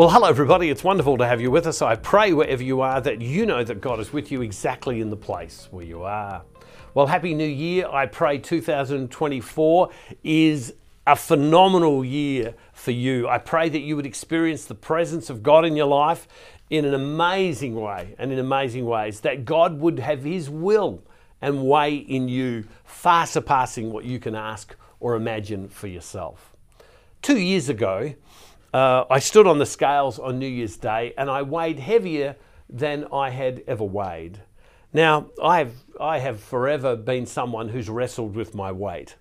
Well, hello, everybody. It's wonderful to have you with us. I pray wherever you are that you know that God is with you exactly in the place where you are. Well, Happy New Year. I pray 2024 is a phenomenal year for you. I pray that you would experience the presence of God in your life in an amazing way and in amazing ways, that God would have His will and way in you, far surpassing what you can ask or imagine for yourself. Two years ago, uh, I stood on the scales on New Year's Day and I weighed heavier than I had ever weighed. Now, I have, I have forever been someone who's wrestled with my weight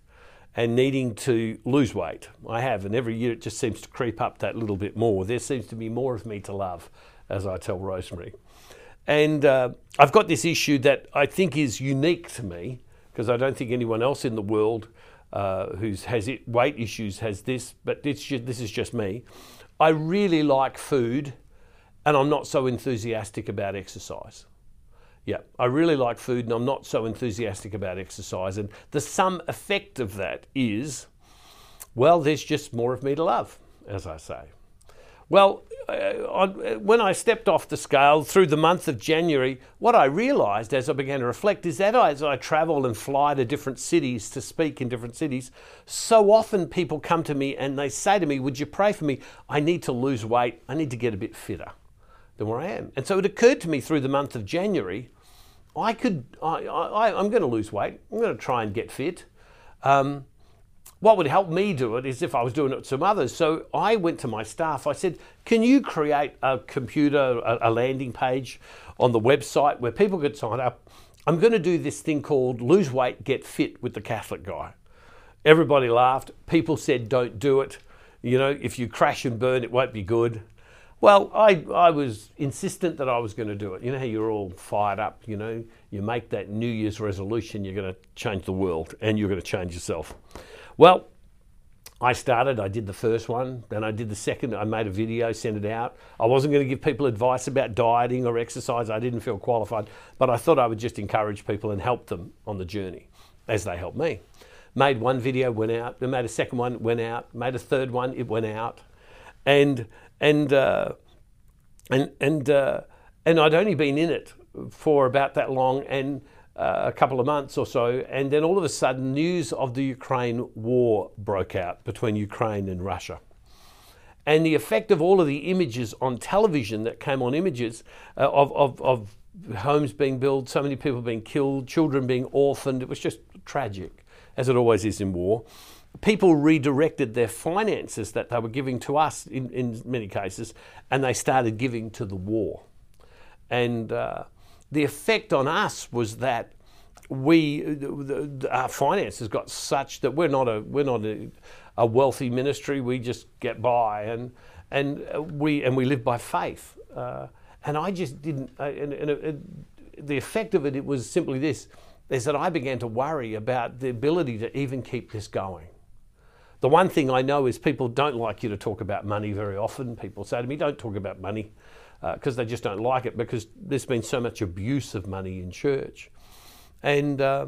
and needing to lose weight. I have, and every year it just seems to creep up that little bit more. There seems to be more of me to love, as I tell Rosemary. And uh, I've got this issue that I think is unique to me because I don't think anyone else in the world uh, who has it, weight issues has this, but this is just me. I really like food, and I'm not so enthusiastic about exercise. Yeah, I really like food, and I'm not so enthusiastic about exercise. And the sum effect of that is, well, there's just more of me to love, as I say. Well, uh, when I stepped off the scale through the month of January, what I realised as I began to reflect is that as I travel and fly to different cities to speak in different cities, so often people come to me and they say to me, Would you pray for me? I need to lose weight. I need to get a bit fitter than where I am. And so it occurred to me through the month of January, I could, I, I, am going to lose weight. I'm going to try and get fit. Um, what would help me do it is if I was doing it to some others. So I went to my staff. I said, "Can you create a computer, a, a landing page on the website where people could sign up? I'm going to do this thing called lose weight, get fit with the Catholic guy." Everybody laughed. People said, "Don't do it. You know, if you crash and burn, it won't be good." Well, I, I was insistent that I was going to do it. You know how you're all fired up, you know, you make that New Year's resolution, you're going to change the world and you're going to change yourself. Well, I started, I did the first one, then I did the second, I made a video, sent it out. I wasn't going to give people advice about dieting or exercise, I didn't feel qualified, but I thought I would just encourage people and help them on the journey as they helped me. Made one video, went out, then made a second one, went out, made a third one, it went out. And, and, uh, and, and, uh, and I'd only been in it for about that long, and uh, a couple of months or so, and then all of a sudden, news of the Ukraine war broke out between Ukraine and Russia. And the effect of all of the images on television that came on images uh, of, of, of homes being built, so many people being killed, children being orphaned, it was just tragic, as it always is in war. People redirected their finances that they were giving to us in, in many cases, and they started giving to the war. And uh, the effect on us was that we our finances got such that we're not a we're not a, a wealthy ministry. We just get by and and we and we live by faith. Uh, and I just didn't. Uh, and, and it, it, the effect of it, it was simply this: is that I began to worry about the ability to even keep this going. The one thing I know is people don't like you to talk about money very often. People say to me, "Don't talk about money." Because uh, they just don't like it because there's been so much abuse of money in church. And, uh,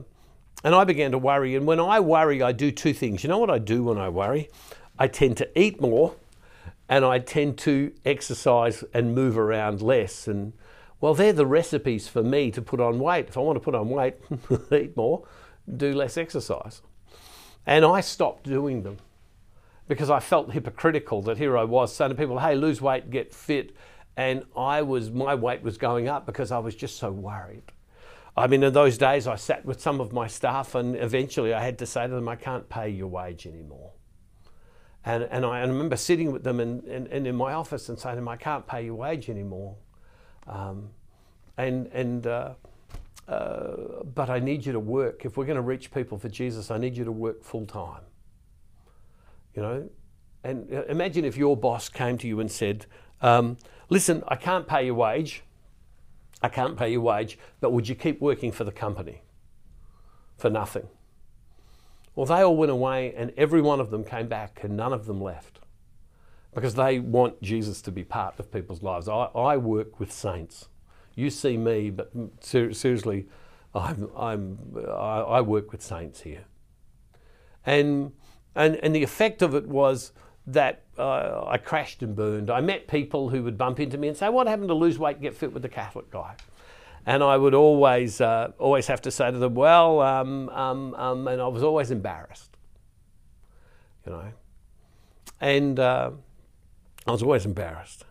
and I began to worry. And when I worry, I do two things. You know what I do when I worry? I tend to eat more and I tend to exercise and move around less. And well, they're the recipes for me to put on weight. If I want to put on weight, eat more, do less exercise. And I stopped doing them because I felt hypocritical that here I was saying to people, hey, lose weight, get fit and I was my weight was going up because I was just so worried. I mean, in those days, I sat with some of my staff, and eventually, I had to say to them, "I can't pay your wage anymore." And and I, I remember sitting with them in, in, in, my office and saying to them, "I can't pay your wage anymore," um, and and. Uh, uh, but I need you to work. If we're going to reach people for Jesus, I need you to work full time. You know, and uh, imagine if your boss came to you and said, um, Listen, I can't pay your wage. I can't pay your wage, but would you keep working for the company for nothing? Well, they all went away, and every one of them came back, and none of them left because they want Jesus to be part of people's lives. I, I work with saints. You see me, but ser- seriously, I'm, I'm, I, I work with saints here. And, and, and the effect of it was that uh, I crashed and burned. I met people who would bump into me and say, "What happened to lose weight, get fit with the Catholic guy?" And I would always, uh, always have to say to them, "Well," um, um, um, and I was always embarrassed, you know, and uh, I was always embarrassed.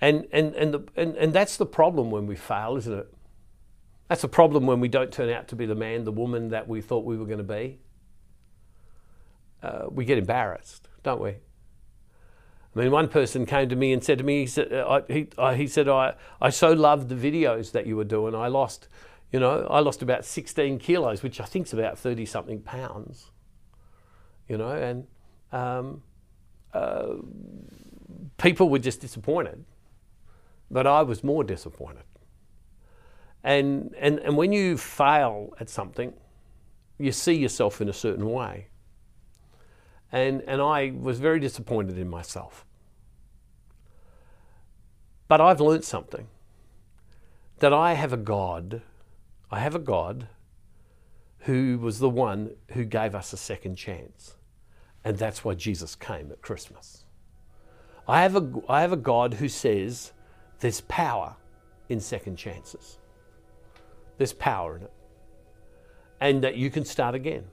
And and and, the, and and that's the problem when we fail, isn't it? That's the problem when we don't turn out to be the man, the woman that we thought we were going to be uh, we get embarrassed, don't we? I mean, one person came to me and said to me, he said, uh, I, he, I, he said, I, I so loved the videos that you were doing. I lost, you know, I lost about 16 kilos, which I think is about 30 something pounds, you know, and um, uh, people were just disappointed. But I was more disappointed. And, and, and when you fail at something, you see yourself in a certain way. And, and I was very disappointed in myself. But I've learnt something that I have a God, I have a God who was the one who gave us a second chance. And that's why Jesus came at Christmas. I have a, I have a God who says there's power in second chances. There's power in it. And that you can start again.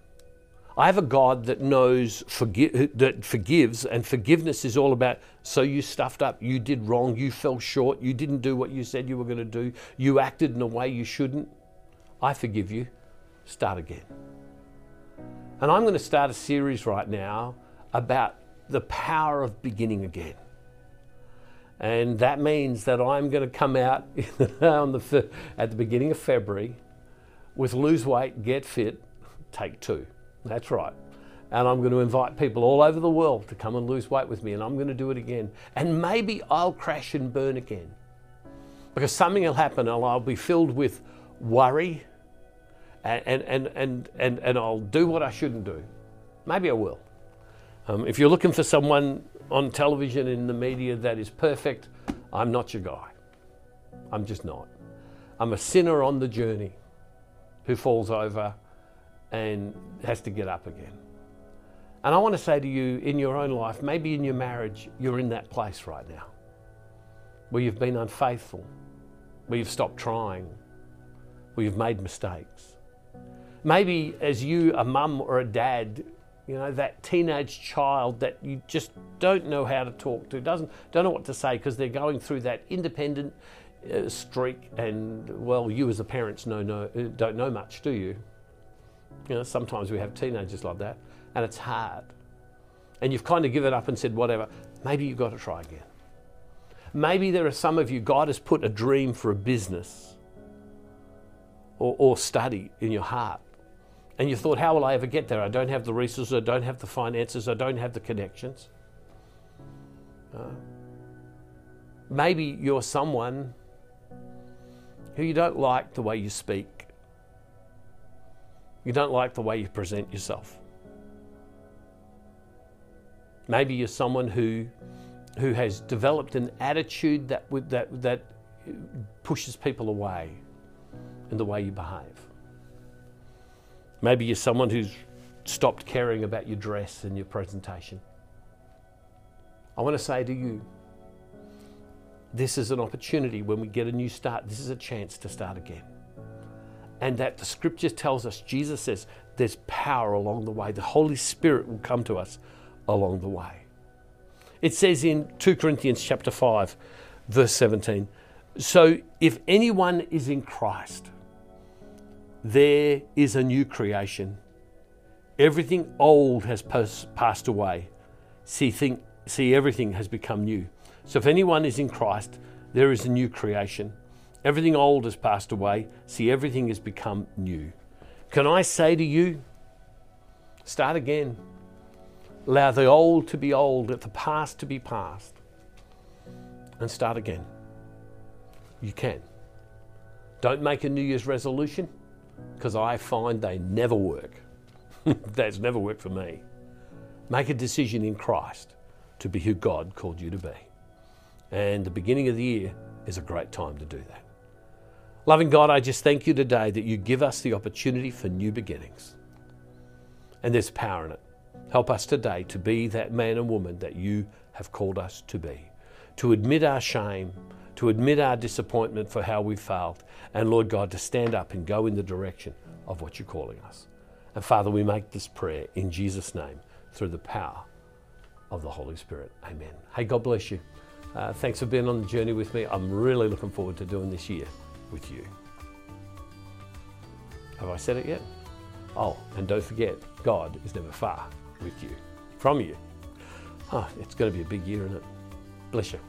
I have a God that knows forgi- that forgives, and forgiveness is all about. So you stuffed up, you did wrong, you fell short, you didn't do what you said you were going to do, you acted in a way you shouldn't. I forgive you. Start again. And I'm going to start a series right now about the power of beginning again. And that means that I'm going to come out on the, at the beginning of February with Lose Weight, Get Fit, Take Two. That's right. And I'm going to invite people all over the world to come and lose weight with me, and I'm going to do it again. And maybe I'll crash and burn again. Because something will happen, and I'll be filled with worry, and, and, and, and, and I'll do what I shouldn't do. Maybe I will. Um, if you're looking for someone on television in the media that is perfect, I'm not your guy. I'm just not. I'm a sinner on the journey who falls over and has to get up again. And I want to say to you in your own life, maybe in your marriage, you're in that place right now where you've been unfaithful, where you've stopped trying, where you've made mistakes. Maybe as you, a mum or a dad, you know, that teenage child that you just don't know how to talk to, doesn't don't know what to say because they're going through that independent uh, streak, and well, you as a parents know, know don't know much, do you? You know, sometimes we have teenagers like that, and it's hard. And you've kind of given up and said, whatever, maybe you've got to try again. Maybe there are some of you, God has put a dream for a business or, or study in your heart. And you thought, how will I ever get there? I don't have the resources, I don't have the finances, I don't have the connections. Uh, maybe you're someone who you don't like the way you speak you don't like the way you present yourself. Maybe you're someone who, who has developed an attitude that, that, that pushes people away in the way you behave. Maybe you're someone who's stopped caring about your dress and your presentation. I want to say to you, this is an opportunity when we get a new start. This is a chance to start again and that the scripture tells us, Jesus says, there's power along the way. The Holy Spirit will come to us along the way. It says in 2 Corinthians chapter 5, verse 17, so if anyone is in Christ, there is a new creation. Everything old has passed away. See, think, see, everything has become new. So if anyone is in Christ, there is a new creation. Everything old has passed away. See, everything has become new. Can I say to you, start again. Allow the old to be old, the past to be past, and start again. You can. Don't make a New Year's resolution because I find they never work. That's never worked for me. Make a decision in Christ to be who God called you to be. And the beginning of the year is a great time to do that. Loving God, I just thank you today that you give us the opportunity for new beginnings. And there's power in it. Help us today to be that man and woman that you have called us to be, to admit our shame, to admit our disappointment for how we failed, and Lord God, to stand up and go in the direction of what you're calling us. And Father, we make this prayer in Jesus' name through the power of the Holy Spirit. Amen. Hey, God bless you. Uh, thanks for being on the journey with me. I'm really looking forward to doing this year with you. Have I said it yet? Oh, and don't forget, God is never far with you, from you. Oh, it's going to be a big year, isn't it? Bless you.